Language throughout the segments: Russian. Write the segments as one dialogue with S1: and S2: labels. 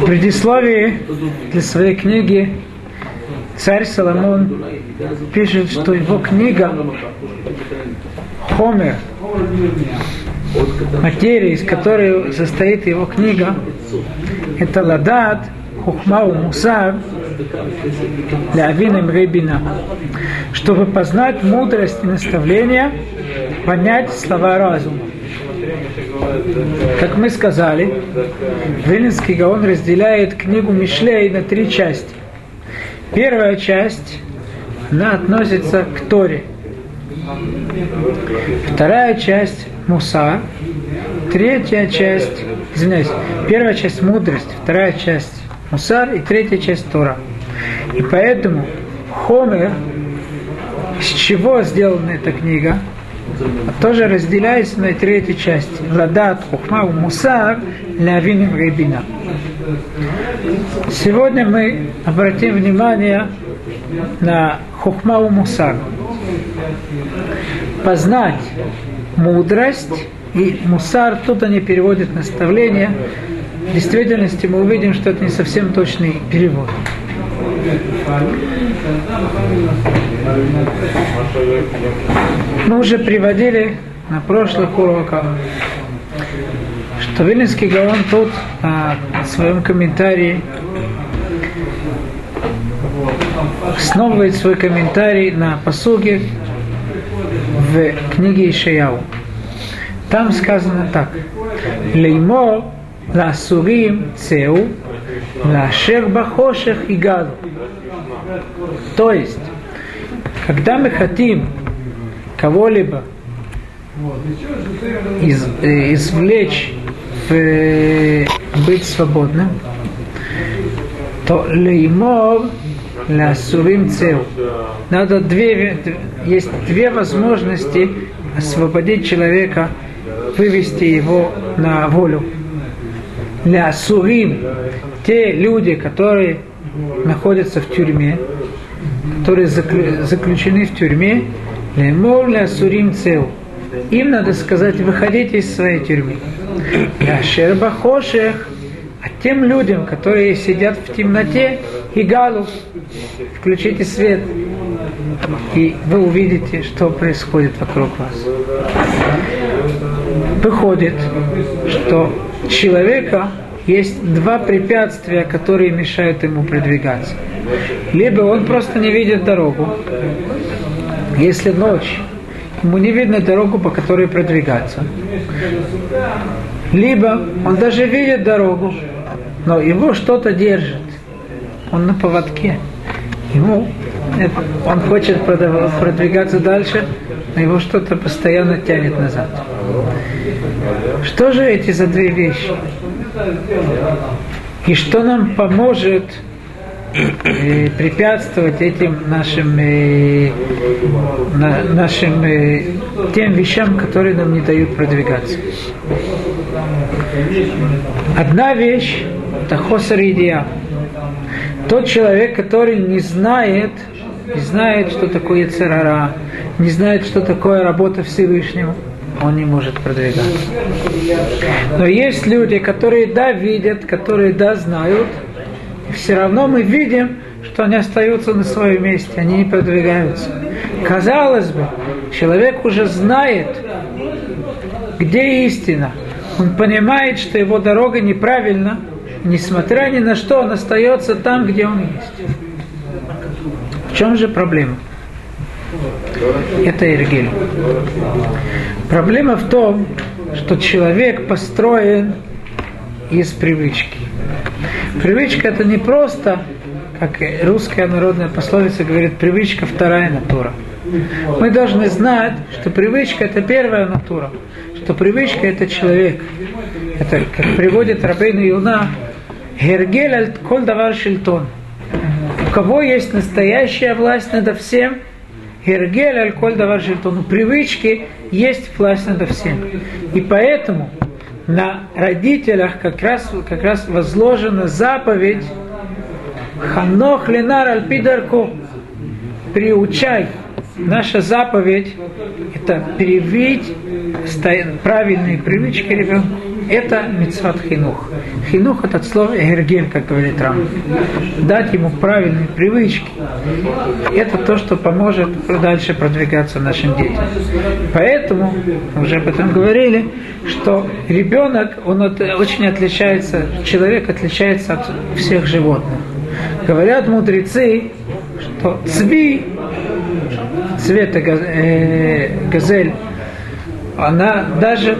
S1: В предисловии для своей книги царь Соломон пишет, что его книга Хомер, материя, из которой состоит его книга, это Ладат, Хухмау Мусар, для Авина Ребина, чтобы познать мудрость и наставления, понять слова разума. Как мы сказали, Вилинский Гаон разделяет книгу Мишлей на три части. Первая часть, она относится к Торе. Вторая часть – Муса. Третья часть, извиняюсь, первая часть – мудрость, вторая часть – Мусар и третья часть – Тора. И поэтому Хомер, с чего сделана эта книга – тоже разделяется на третьи части. Ладат, Хухма, Мусар, Лявиним, Ребина. Сегодня мы обратим внимание на Хухма и Мусар. Познать мудрость и мусар, тут они переводят наставление. В действительности мы увидим, что это не совсем точный перевод. Мы уже приводили на прошлых уроках, что Вильнинский Гаон тут а, в своем комментарии основывает свой комментарий на посуге в книге Ишаяу. Там сказано так. Леймо ласурим цеу лашер бахошех игаду. То есть, когда мы хотим кого-либо из, э, извлечь в, э, быть свободным, то леймор ля сурим цел. Надо две, есть две возможности освободить человека, вывести его на волю. Ля сурим, те люди, которые находятся в тюрьме, которые заключены в тюрьме, лемовля сурим цел. Им надо сказать, выходите из своей тюрьмы. Шерба хошех, а тем людям, которые сидят в темноте, и галу, включите свет, и вы увидите, что происходит вокруг вас. Выходит, что человека есть два препятствия, которые мешают ему продвигаться. Либо он просто не видит дорогу. Если ночь, ему не видно дорогу, по которой продвигаться. Либо он даже видит дорогу, но его что-то держит. Он на поводке. Ему он хочет продвигаться дальше, но его что-то постоянно тянет назад. Что же эти за две вещи? И что нам поможет э, препятствовать этим нашим, э, на, нашим э, тем вещам, которые нам не дают продвигаться. Одна вещь – это хосар идея. Тот человек, который не знает, не знает, что такое царара, не знает, что такое работа Всевышнего – он не может продвигаться. Но есть люди, которые да видят, которые да знают, и все равно мы видим, что они остаются на своем месте, они не продвигаются. Казалось бы, человек уже знает, где истина. Он понимает, что его дорога неправильна, несмотря ни на что, он остается там, где он есть. В чем же проблема? Это Иргиль. Проблема в том, что человек построен из привычки. Привычка это не просто, как русская народная пословица говорит, привычка вторая натура. Мы должны знать, что привычка это первая натура, что привычка это человек. Это, как приводит Рабейна Юна, Гергель аль коль давар. У кого есть настоящая власть над всем – Гергель аль-коль давар жильтону. Привычки есть власть над всем. И поэтому на родителях как раз, как раз возложена заповедь Ханох ленар альпидарку. Приучай. Наша заповедь – это привить правильные привычки ребенку. Это мецват хинух. Хинух это от слова эрген, как говорит Рам. Дать ему правильные привычки. Это то, что поможет дальше продвигаться нашим детям. Поэтому, уже об этом говорили, что ребенок, он очень отличается, человек отличается от всех животных. Говорят мудрецы, что цви, цвета э, газель, она даже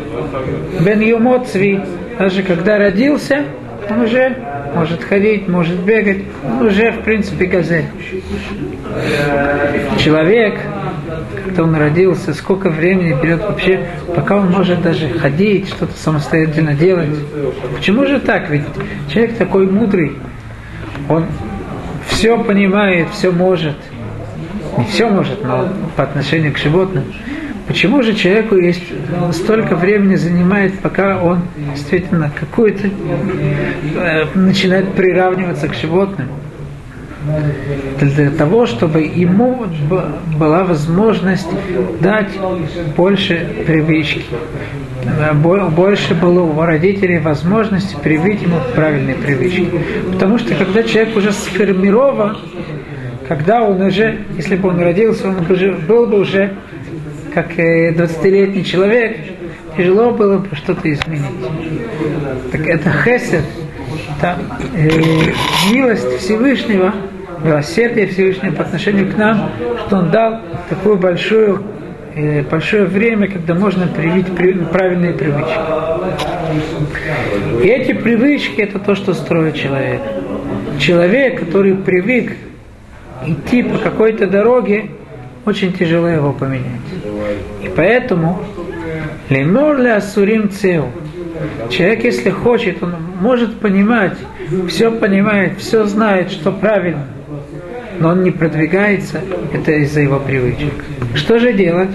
S1: бен Юмоцви, даже когда родился, он уже может ходить, может бегать, он уже в принципе газель. Человек, когда он родился, сколько времени берет вообще, пока он может даже ходить, что-то самостоятельно делать. Почему же так? Ведь человек такой мудрый, он все понимает, все может. Не все может, но по отношению к животным. Почему же человеку есть столько времени занимает, пока он действительно какую-то э, начинает приравниваться к животным? Для того, чтобы ему была возможность дать больше привычки. Э, больше было у родителей возможности привить ему правильные привычки. Потому что когда человек уже сформирован, когда он уже, если бы он родился, он уже, был бы уже как 20-летний человек, тяжело было бы что-то изменить. Так это хесед, это э, милость Всевышнего, милосердие Всевышнего по отношению к нам, что Он дал такую большую, э, большое время, когда можно привить правильные привычки. И эти привычки – это то, что строит человек. Человек, который привык идти по какой-то дороге, очень тяжело его поменять. И поэтому лемор ли асурим цеу. Человек, если хочет, он может понимать, все понимает, все знает, что правильно, но он не продвигается, это из-за его привычек. Что же делать?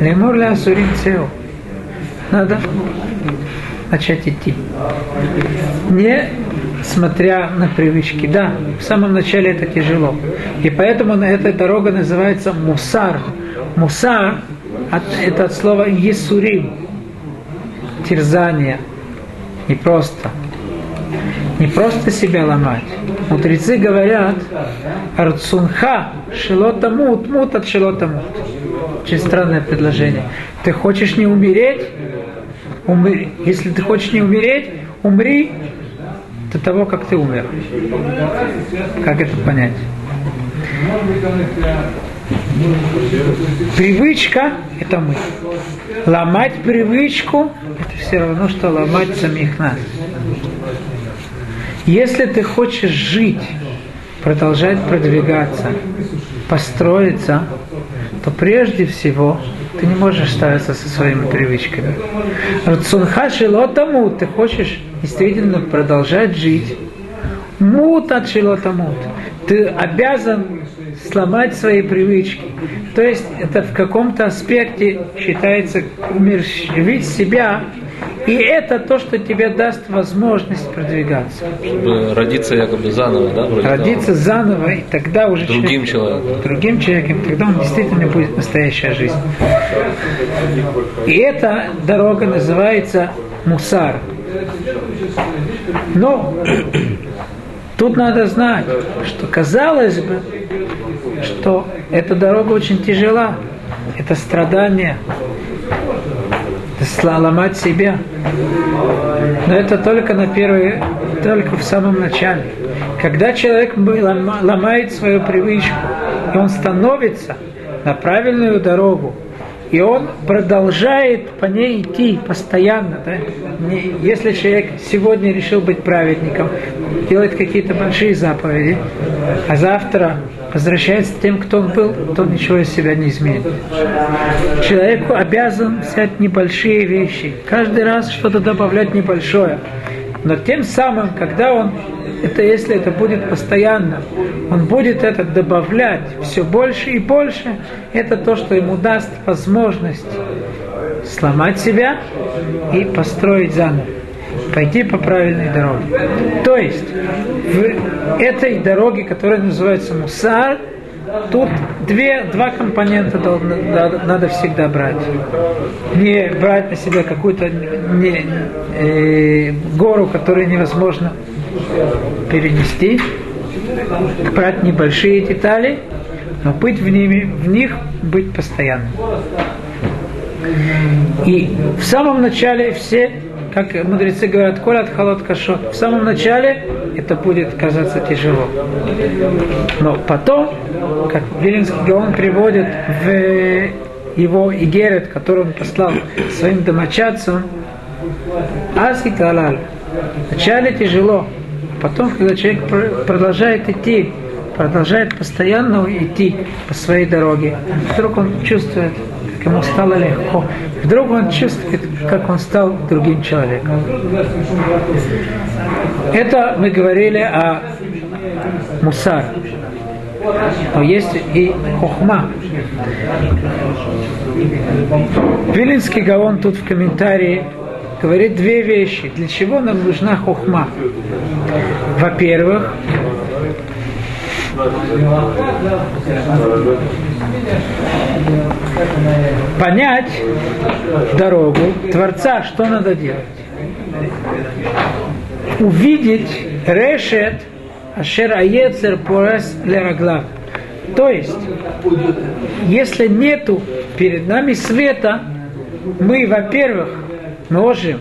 S1: Лемор ли асурим цеу. Надо начать идти. Не смотря на привычки. Да, в самом начале это тяжело. И поэтому на этой дорога называется мусар. Мусар – это от слова есурим, терзание. Не просто. Не просто себя ломать. Мудрецы говорят, арцунха шилота мут, от шилота мут. Очень странное предложение. Ты хочешь не умереть? Умри. Если ты хочешь не умереть, умри до того, как ты умер. Как это понять? Привычка – это мы. Ломать привычку – это все равно, что ломать самих нас. Если ты хочешь жить, продолжать продвигаться, построиться, то прежде всего ты не можешь ставиться со своими привычками. Рацунха шилотаму, ты хочешь действительно продолжать жить. Мут от шилотамут. Ты обязан сломать свои привычки. То есть это в каком-то аспекте считается умерщвить себя и это то, что тебе даст возможность продвигаться.
S2: Чтобы родиться якобы заново, да?
S1: Вроде родиться того. заново, и тогда уже
S2: другим человек, человеком.
S1: Другим человеком, тогда он действительно будет настоящая жизнь. И эта дорога называется мусар. Но тут надо знать, что казалось бы, что эта дорога очень тяжела. Это страдание, ломать себя. Но это только на первый, только в самом начале. Когда человек ломает свою привычку, и он становится на правильную дорогу, и он продолжает по ней идти постоянно. Да? Если человек сегодня решил быть праведником, делает какие-то большие заповеди, а завтра возвращается тем, кто он был, то ничего из себя не изменит. Человеку обязан взять небольшие вещи, каждый раз что-то добавлять небольшое. Но тем самым, когда он, это если это будет постоянно, он будет это добавлять все больше и больше, это то, что ему даст возможность сломать себя и построить заново пойти по правильной дороге. То есть в этой дороге, которая называется Мусар, тут две, два компонента надо, надо всегда брать. Не брать на себя какую-то не, э, гору, которую невозможно перенести, брать небольшие детали, но быть в, ними, в них быть постоянным. И в самом начале все, как мудрецы говорят, коля от холод кашот, в самом начале это будет казаться тяжело. Но потом, как Вилинский Гаон приводит в его Игерет, который он послал своим домочадцам, Аси Калаль. Вначале тяжело, потом, когда человек пр- продолжает идти, продолжает постоянно идти по своей дороге, вдруг он чувствует, как ему стало легко. Вдруг он чувствует, как он стал другим человеком. Это мы говорили о мусар. Но есть и хохма. Вилинский Гаон тут в комментарии говорит две вещи. Для чего нам нужна хохма? Во-первых, понять дорогу Творца, что надо делать. Увидеть решет ашер аецер порес лераглав. То есть, если нету перед нами света, мы, во-первых, можем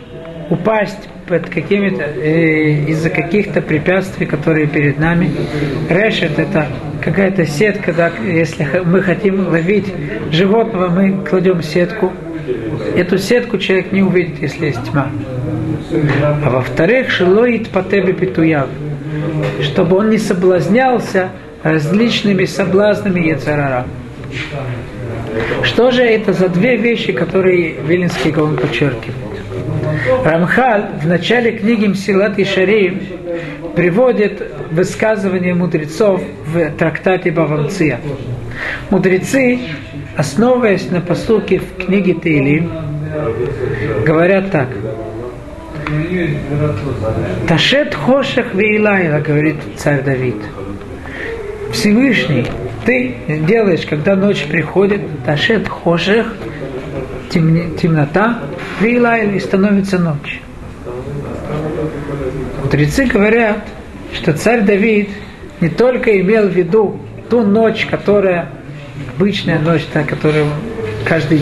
S1: упасть под какими-то э, из-за каких-то препятствий, которые перед нами. Решет это какая-то сетка, да, если мы хотим ловить животного, мы кладем сетку. Эту сетку человек не увидит, если есть тьма. А во-вторых, шилоит по тебе петуяв, чтобы он не соблазнялся различными соблазнами Ецарара. Что же это за две вещи, которые Вилинский Гаон подчеркивает? Рамхаль в начале книги Мсилат и Шарим приводит высказывание мудрецов в трактате Бавамция. Мудрецы, основываясь на посылке в книге Тейлим, говорят так. Ташет хошах вейлайла, говорит царь Давид. Всевышний, ты делаешь, когда ночь приходит, ташет хошех, темнота, вейлайла, и становится ночь. Мудрецы говорят, что царь Давид не только имел в виду ту ночь, которая обычная ночь, та, которая каждый,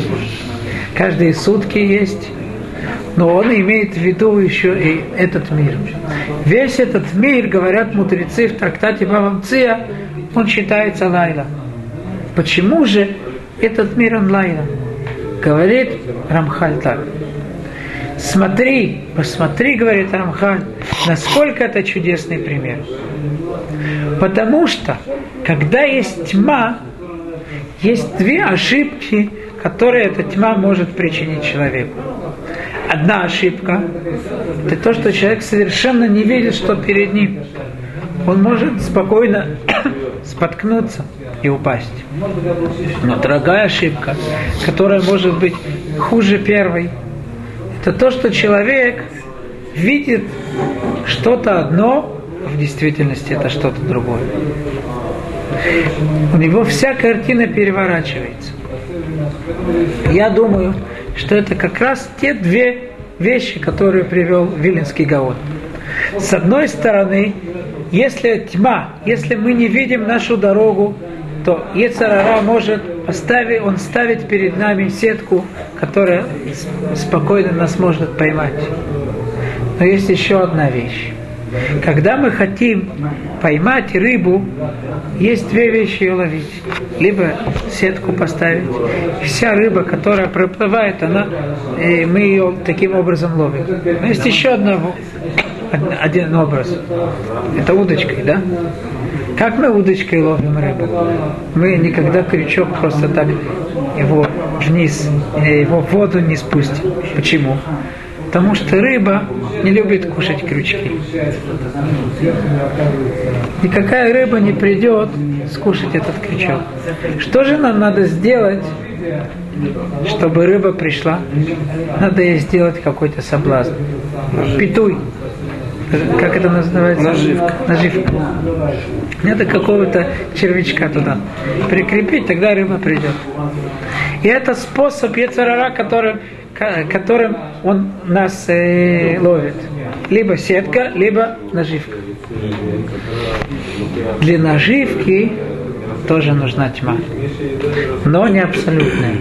S1: каждые сутки есть, но он имеет в виду еще и этот мир. Весь этот мир, говорят мудрецы в трактате Бавамция, он считается лайла. Почему же этот мир он лайла? Говорит Рамхаль так. Смотри, посмотри, говорит Рамхаль, насколько это чудесный пример. Потому что, когда есть тьма, есть две ошибки, которые эта тьма может причинить человеку. Одна ошибка – это то, что человек совершенно не видит, что перед ним. Он может спокойно споткнуться и упасть. Но другая ошибка, которая может быть хуже первой, это то, что человек видит что-то одно, а в действительности это что-то другое. У него вся картина переворачивается. Я думаю, что это как раз те две вещи, которые привел Виленский Гаон. С одной стороны, если тьма, если мы не видим нашу дорогу, то Ецарара может поставить, он ставит перед нами сетку, которая спокойно нас может поймать. Но есть еще одна вещь. Когда мы хотим поймать рыбу, есть две вещи ее ловить. Либо сетку поставить. Вся рыба, которая проплывает, она, э, мы ее таким образом ловим. Но есть еще одна, один образ. Это удочкой, да? Как мы удочкой ловим рыбу? Мы никогда крючок просто так его вниз, э, его в воду не спустим. Почему? Потому что рыба не любит кушать крючки. Никакая рыба не придет скушать этот крючок. Что же нам надо сделать, чтобы рыба пришла? Надо ей сделать какой-то соблазн. Петуй. Как это называется?
S2: Наживка.
S1: Наживка. Надо какого-то червячка туда прикрепить, тогда рыба придет. И это способ Ецарара, которым, которым он нас э, ловит. Либо сетка, либо наживка. Для наживки тоже нужна тьма. Но не абсолютная.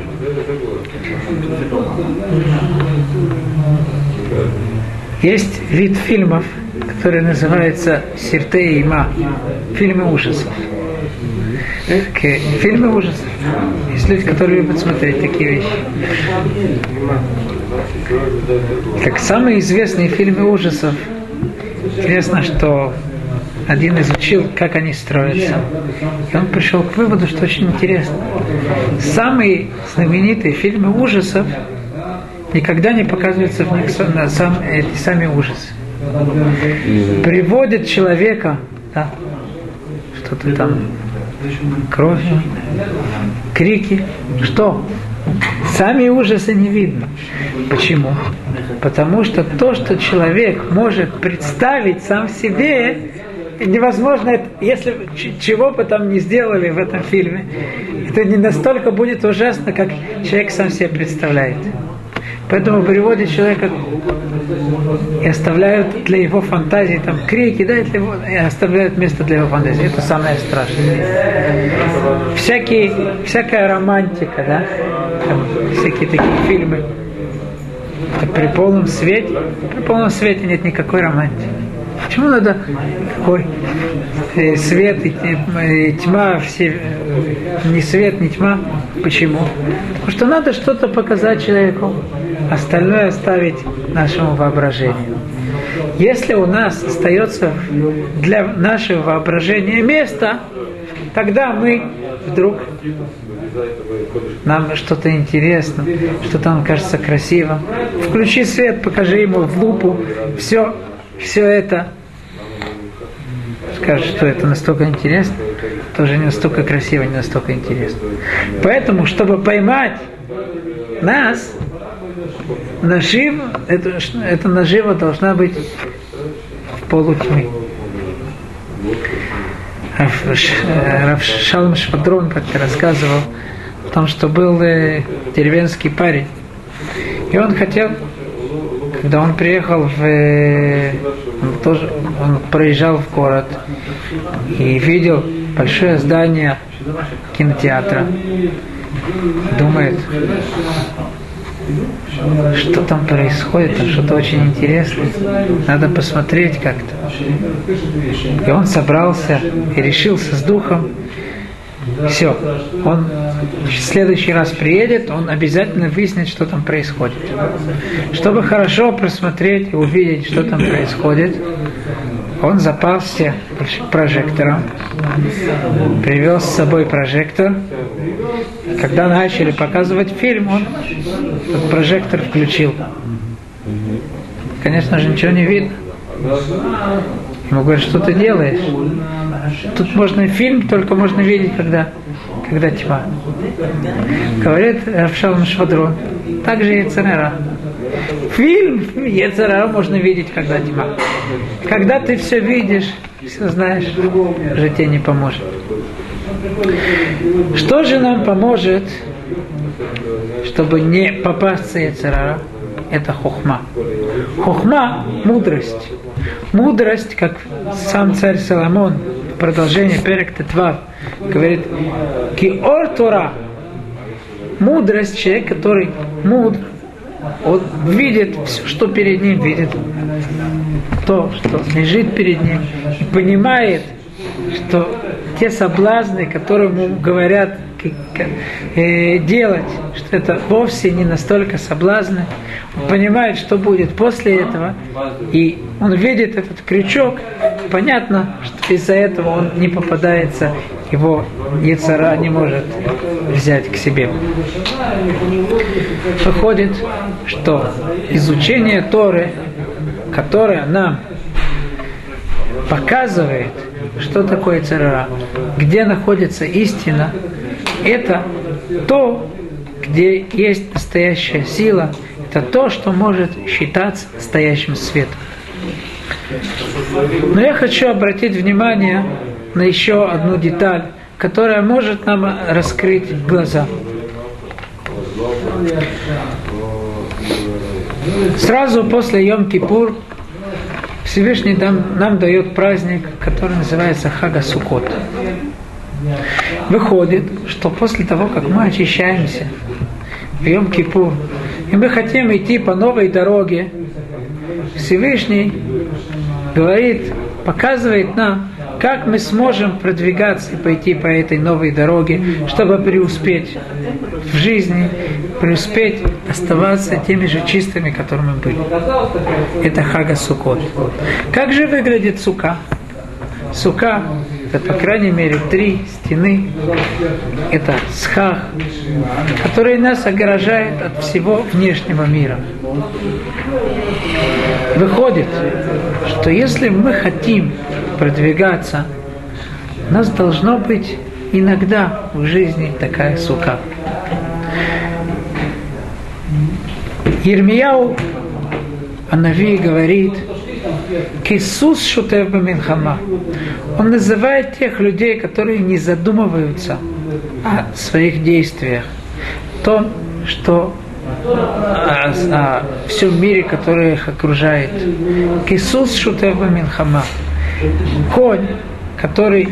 S1: Есть вид фильмов, который называется «Сирте Има» – фильмы ужасов. Фильмы ужасов. Есть люди, которые любят смотреть такие вещи. Так самые известные фильмы ужасов, интересно, что один изучил, как они строятся. И он пришел к выводу, что очень интересно. Самые знаменитые фильмы ужасов никогда не показываются в них сам, эти сами ужасы. Приводит человека, да, что-то там, кровь, крики, что? Сами ужасы не видно. Почему? Потому что то, что человек может представить сам себе, невозможно, если чего бы там не сделали в этом фильме, это не настолько будет ужасно, как человек сам себе представляет. Поэтому приводят человека и оставляют для его фантазии там крики, да, его, и оставляют место для его фантазии. Это самое страшное. Всякие, всякая романтика, да, там, всякие такие фильмы. Это при полном свете, при полном свете нет никакой романтики. Почему надо какой э, свет и тьма, все, э, ни свет, ни тьма? Почему? Потому что надо что-то показать человеку, остальное оставить нашему воображению. Если у нас остается для нашего воображения место, тогда мы вдруг нам что-то интересно, что-то нам кажется красивым. Включи свет, покажи ему в лупу, все все это скажет, что это настолько интересно, тоже не настолько красиво, не настолько интересно. Поэтому, чтобы поймать нас, нажив, это, эта нажива должна быть в полутьме. Равшалм Швадрон как-то рассказывал о том, что был э, деревенский парень, и он хотел когда он приехал в... Э, он тоже он проезжал в город и видел большое здание кинотеатра. Думает, что там происходит, там что-то очень интересное. Надо посмотреть как-то. И он собрался и решился с духом все, он в следующий раз приедет, он обязательно выяснит, что там происходит. Чтобы хорошо просмотреть и увидеть, что там происходит, он запасся прожектором, привез с собой прожектор. Когда начали показывать фильм, он этот прожектор включил. Конечно же, ничего не видно. Ему говорят, что ты делаешь? Тут можно фильм, только можно видеть, когда, когда тьма. Говорит Равшалм Швадрон. Также Ецерера. Фильм Ецерера можно видеть, когда тьма. Когда ты все видишь, все знаешь, тебе не поможет. Что же нам поможет, чтобы не попасться Ецерера? Это хохма. Хохма – мудрость. Мудрость, как сам царь Соломон, продолжение Перек Тетвав, говорит, Киор Тора, мудрость, человек, который мудр, он видит все, что перед ним, видит. То, что лежит перед ним, и понимает, что те соблазны, которые ему говорят э, делать, что это вовсе не настолько соблазны. Он понимает, что будет после этого, и он видит этот крючок. Понятно, что из-за этого он не попадается, его яцера не может взять к себе. Выходит, что изучение Торы, которое нам показывает, что такое цара, где находится истина, это то, где есть настоящая сила, это то, что может считаться настоящим светом. Но я хочу обратить внимание на еще одну деталь, которая может нам раскрыть глаза. Сразу после Йом-Кипур Всевышний нам, нам дает праздник, который называется Хага Сукот. Выходит, что после того, как мы очищаемся в Йом-Кипур, и мы хотим идти по новой дороге, Всевышний говорит, показывает нам, как мы сможем продвигаться и пойти по этой новой дороге, чтобы преуспеть в жизни, преуспеть оставаться теми же чистыми, которыми мы были. Это Хага Сукот. Как же выглядит сука? Сука – это, по крайней мере, три стены. Это схах, который нас ограждает от всего внешнего мира. Выходит, что если мы хотим продвигаться, у нас должно быть иногда в жизни такая сука. Ермияу Анави говорит, Кисус Шутев Минхама. Он называет тех людей, которые не задумываются о своих действиях, о том, что о, о всем мире, который их окружает. Кисус Шутев Минхама. Конь, который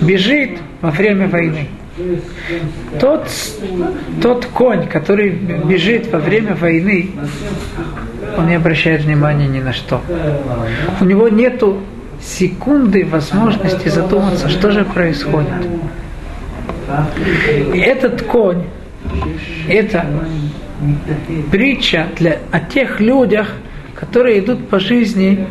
S1: бежит во время войны. Тот, тот конь, который бежит во время войны, он не обращает внимания ни на что. У него нет секунды возможности задуматься, что же происходит. И этот конь, это притча для, о тех людях, которые идут по жизни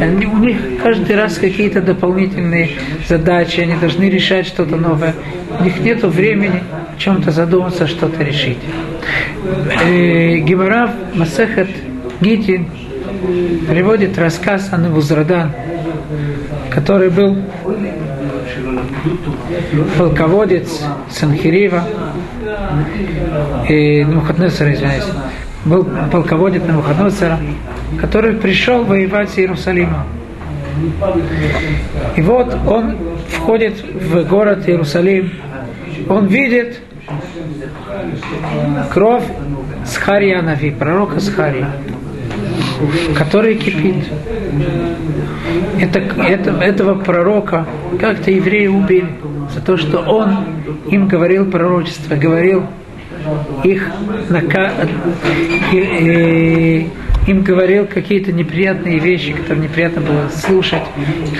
S1: они, у них каждый раз какие-то дополнительные задачи, они должны решать что-то новое. У них нет времени чем-то задуматься, что-то решить. Э, Геморав Масехет Гитин приводит рассказ о Невузрадан, который был полководец Санхирива, и Навуходнесара, извиняюсь, был полководец Навуходнесара, который пришел воевать с Иерусалимом. И вот он входит в город Иерусалим, он видит кровь Схария Нави, пророка Схария, который кипит. Это, это, этого пророка как-то евреи убили за то, что он им говорил пророчество, говорил их нака... и, и, им говорил какие-то неприятные вещи, которые неприятно было слушать,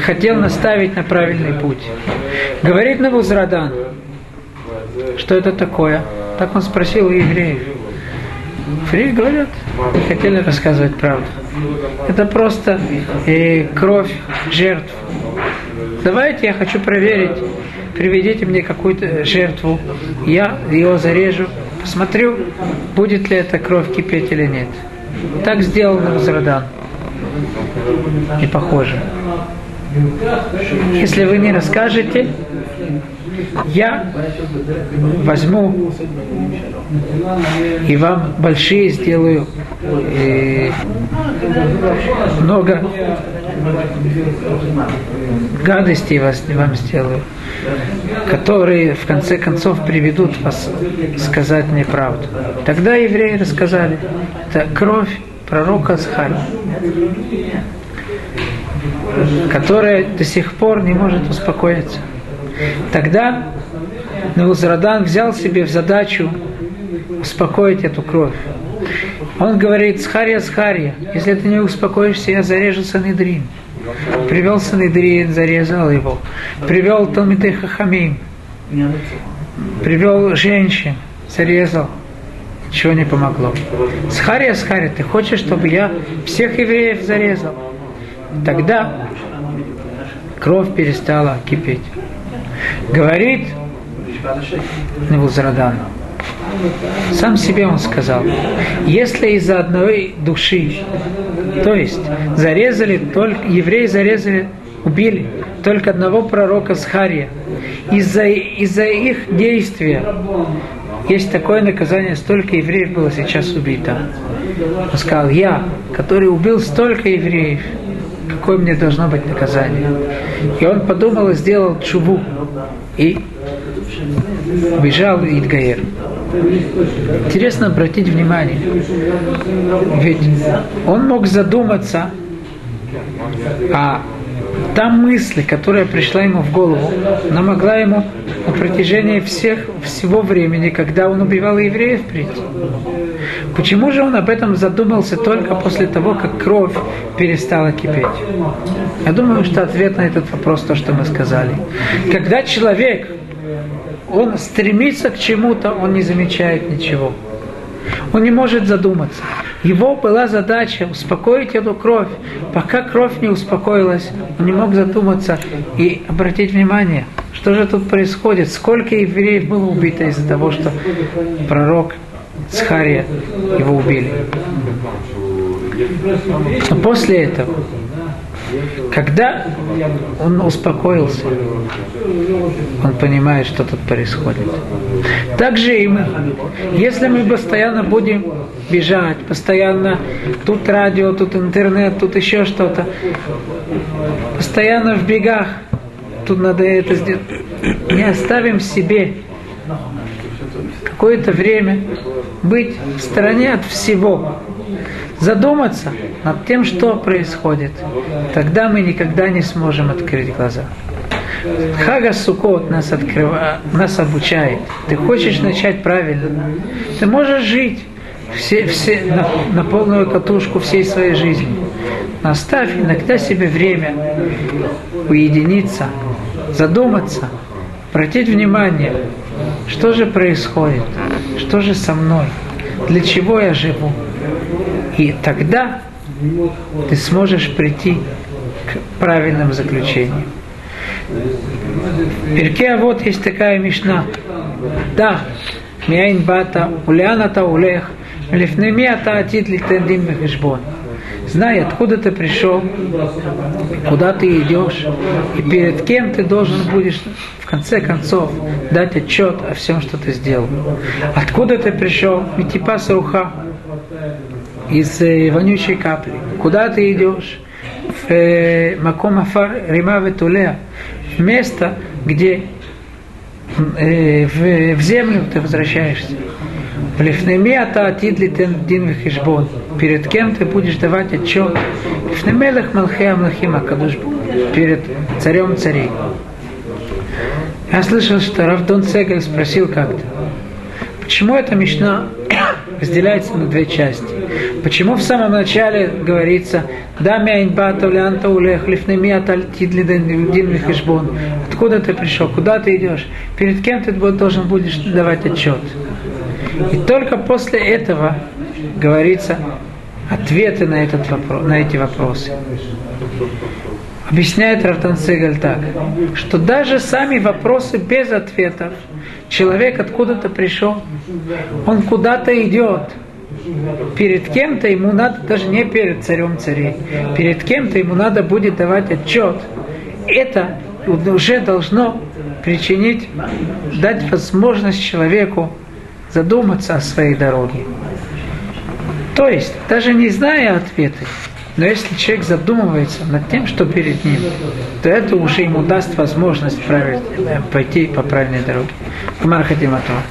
S1: хотел наставить на правильный путь. Говорит Навузрадан, что это такое? Так он спросил у евреев. Евреи говорят, не хотели рассказывать правду. Это просто э, кровь жертв. Давайте я хочу проверить, приведите мне какую-то жертву, я ее зарежу, посмотрю, будет ли эта кровь кипеть или нет. Так сделал Назрадан. Не похоже. Если вы не расскажете, я возьму и вам большие сделаю и много гадостей вас, вам сделаю, которые в конце концов приведут вас сказать мне правду. Тогда евреи рассказали, это кровь пророка Схари, которая до сих пор не может успокоиться. Тогда Наузрадан взял себе в задачу успокоить эту кровь. Он говорит, Схария, Схария, если ты не успокоишься, я зарежу Санедрин. Привел Санедрин, зарезал его. Привел Талмиды Хахамим. Привел женщин, зарезал. Ничего не помогло. Схария, Схария, ты хочешь, чтобы я всех евреев зарезал? Тогда кровь перестала кипеть. Говорит Невузрадан, сам себе он сказал, если из-за одной души, то есть зарезали, только евреи зарезали, убили только одного пророка Схария, из-за из их действия есть такое наказание, столько евреев было сейчас убито. Он сказал, я, который убил столько евреев, какое мне должно быть наказание. И он подумал и сделал чубу. И бежал Идгаер. Интересно обратить внимание, ведь он мог задуматься о та мысль, которая пришла ему в голову, она могла ему на протяжении всех, всего времени, когда он убивал евреев, прийти. Почему же он об этом задумался только после того, как кровь перестала кипеть? Я думаю, что ответ на этот вопрос то, что мы сказали. Когда человек, он стремится к чему-то, он не замечает ничего. Он не может задуматься. Его была задача успокоить эту кровь. Пока кровь не успокоилась, он не мог задуматься и обратить внимание, что же тут происходит, сколько евреев было убито из-за того, что пророк Схария его убили. Но после этого когда он успокоился, он понимает, что тут происходит. Так же и мы. Если мы постоянно будем бежать, постоянно тут радио, тут интернет, тут еще что-то, постоянно в бегах, тут надо это сделать, не оставим себе какое-то время быть в стороне от всего, задуматься над тем, что происходит, тогда мы никогда не сможем открыть глаза. Хага Сукот нас, открыва, нас обучает. Ты хочешь начать правильно, ты можешь жить все, все, на, на полную катушку всей своей жизни. Но оставь иногда себе время уединиться, задуматься, обратить внимание, что же происходит, что же со мной, для чего я живу. И тогда ты сможешь прийти к правильным заключениям. Перке вот есть такая мишна. Да, мяйн бата, уляната улех, лифнеми ата атит литендин мехешбон. Знай, откуда ты пришел, куда ты идешь, и перед кем ты должен будешь в конце концов дать отчет о всем, что ты сделал. Откуда ты пришел? Митипа руха из э, вонючей капли. Куда ты идешь? В э, Маком Афар Рима Ветулеа, в место, где э, в, землю ты возвращаешься. В Лифнемиата Атидли Дин Вихишбон. Перед кем ты будешь давать отчет? Лифнемелах Малхея Млахима Кадуш перед царем царей. Я слышал, что Равдон Цегель спросил как-то, почему эта мечта разделяется на две части. Почему в самом начале говорится «Да мяйн бата улянта улех лифнеми атальтидли дин вихешбон» Откуда ты пришел? Куда ты идешь? Перед кем ты должен будешь давать отчет? И только после этого говорится ответы на, этот вопрос, на эти вопросы. Объясняет Равтан Сегаль так, что даже сами вопросы без ответов, человек откуда-то пришел, он куда-то идет, перед кем-то ему надо, даже не перед царем царей, перед кем-то ему надо будет давать отчет. Это уже должно причинить, дать возможность человеку задуматься о своей дороге. То есть, даже не зная ответы, но если человек задумывается над тем, что перед ним, то это уже ему даст возможность править, пойти по правильной дороге. Гмар Хатиматова.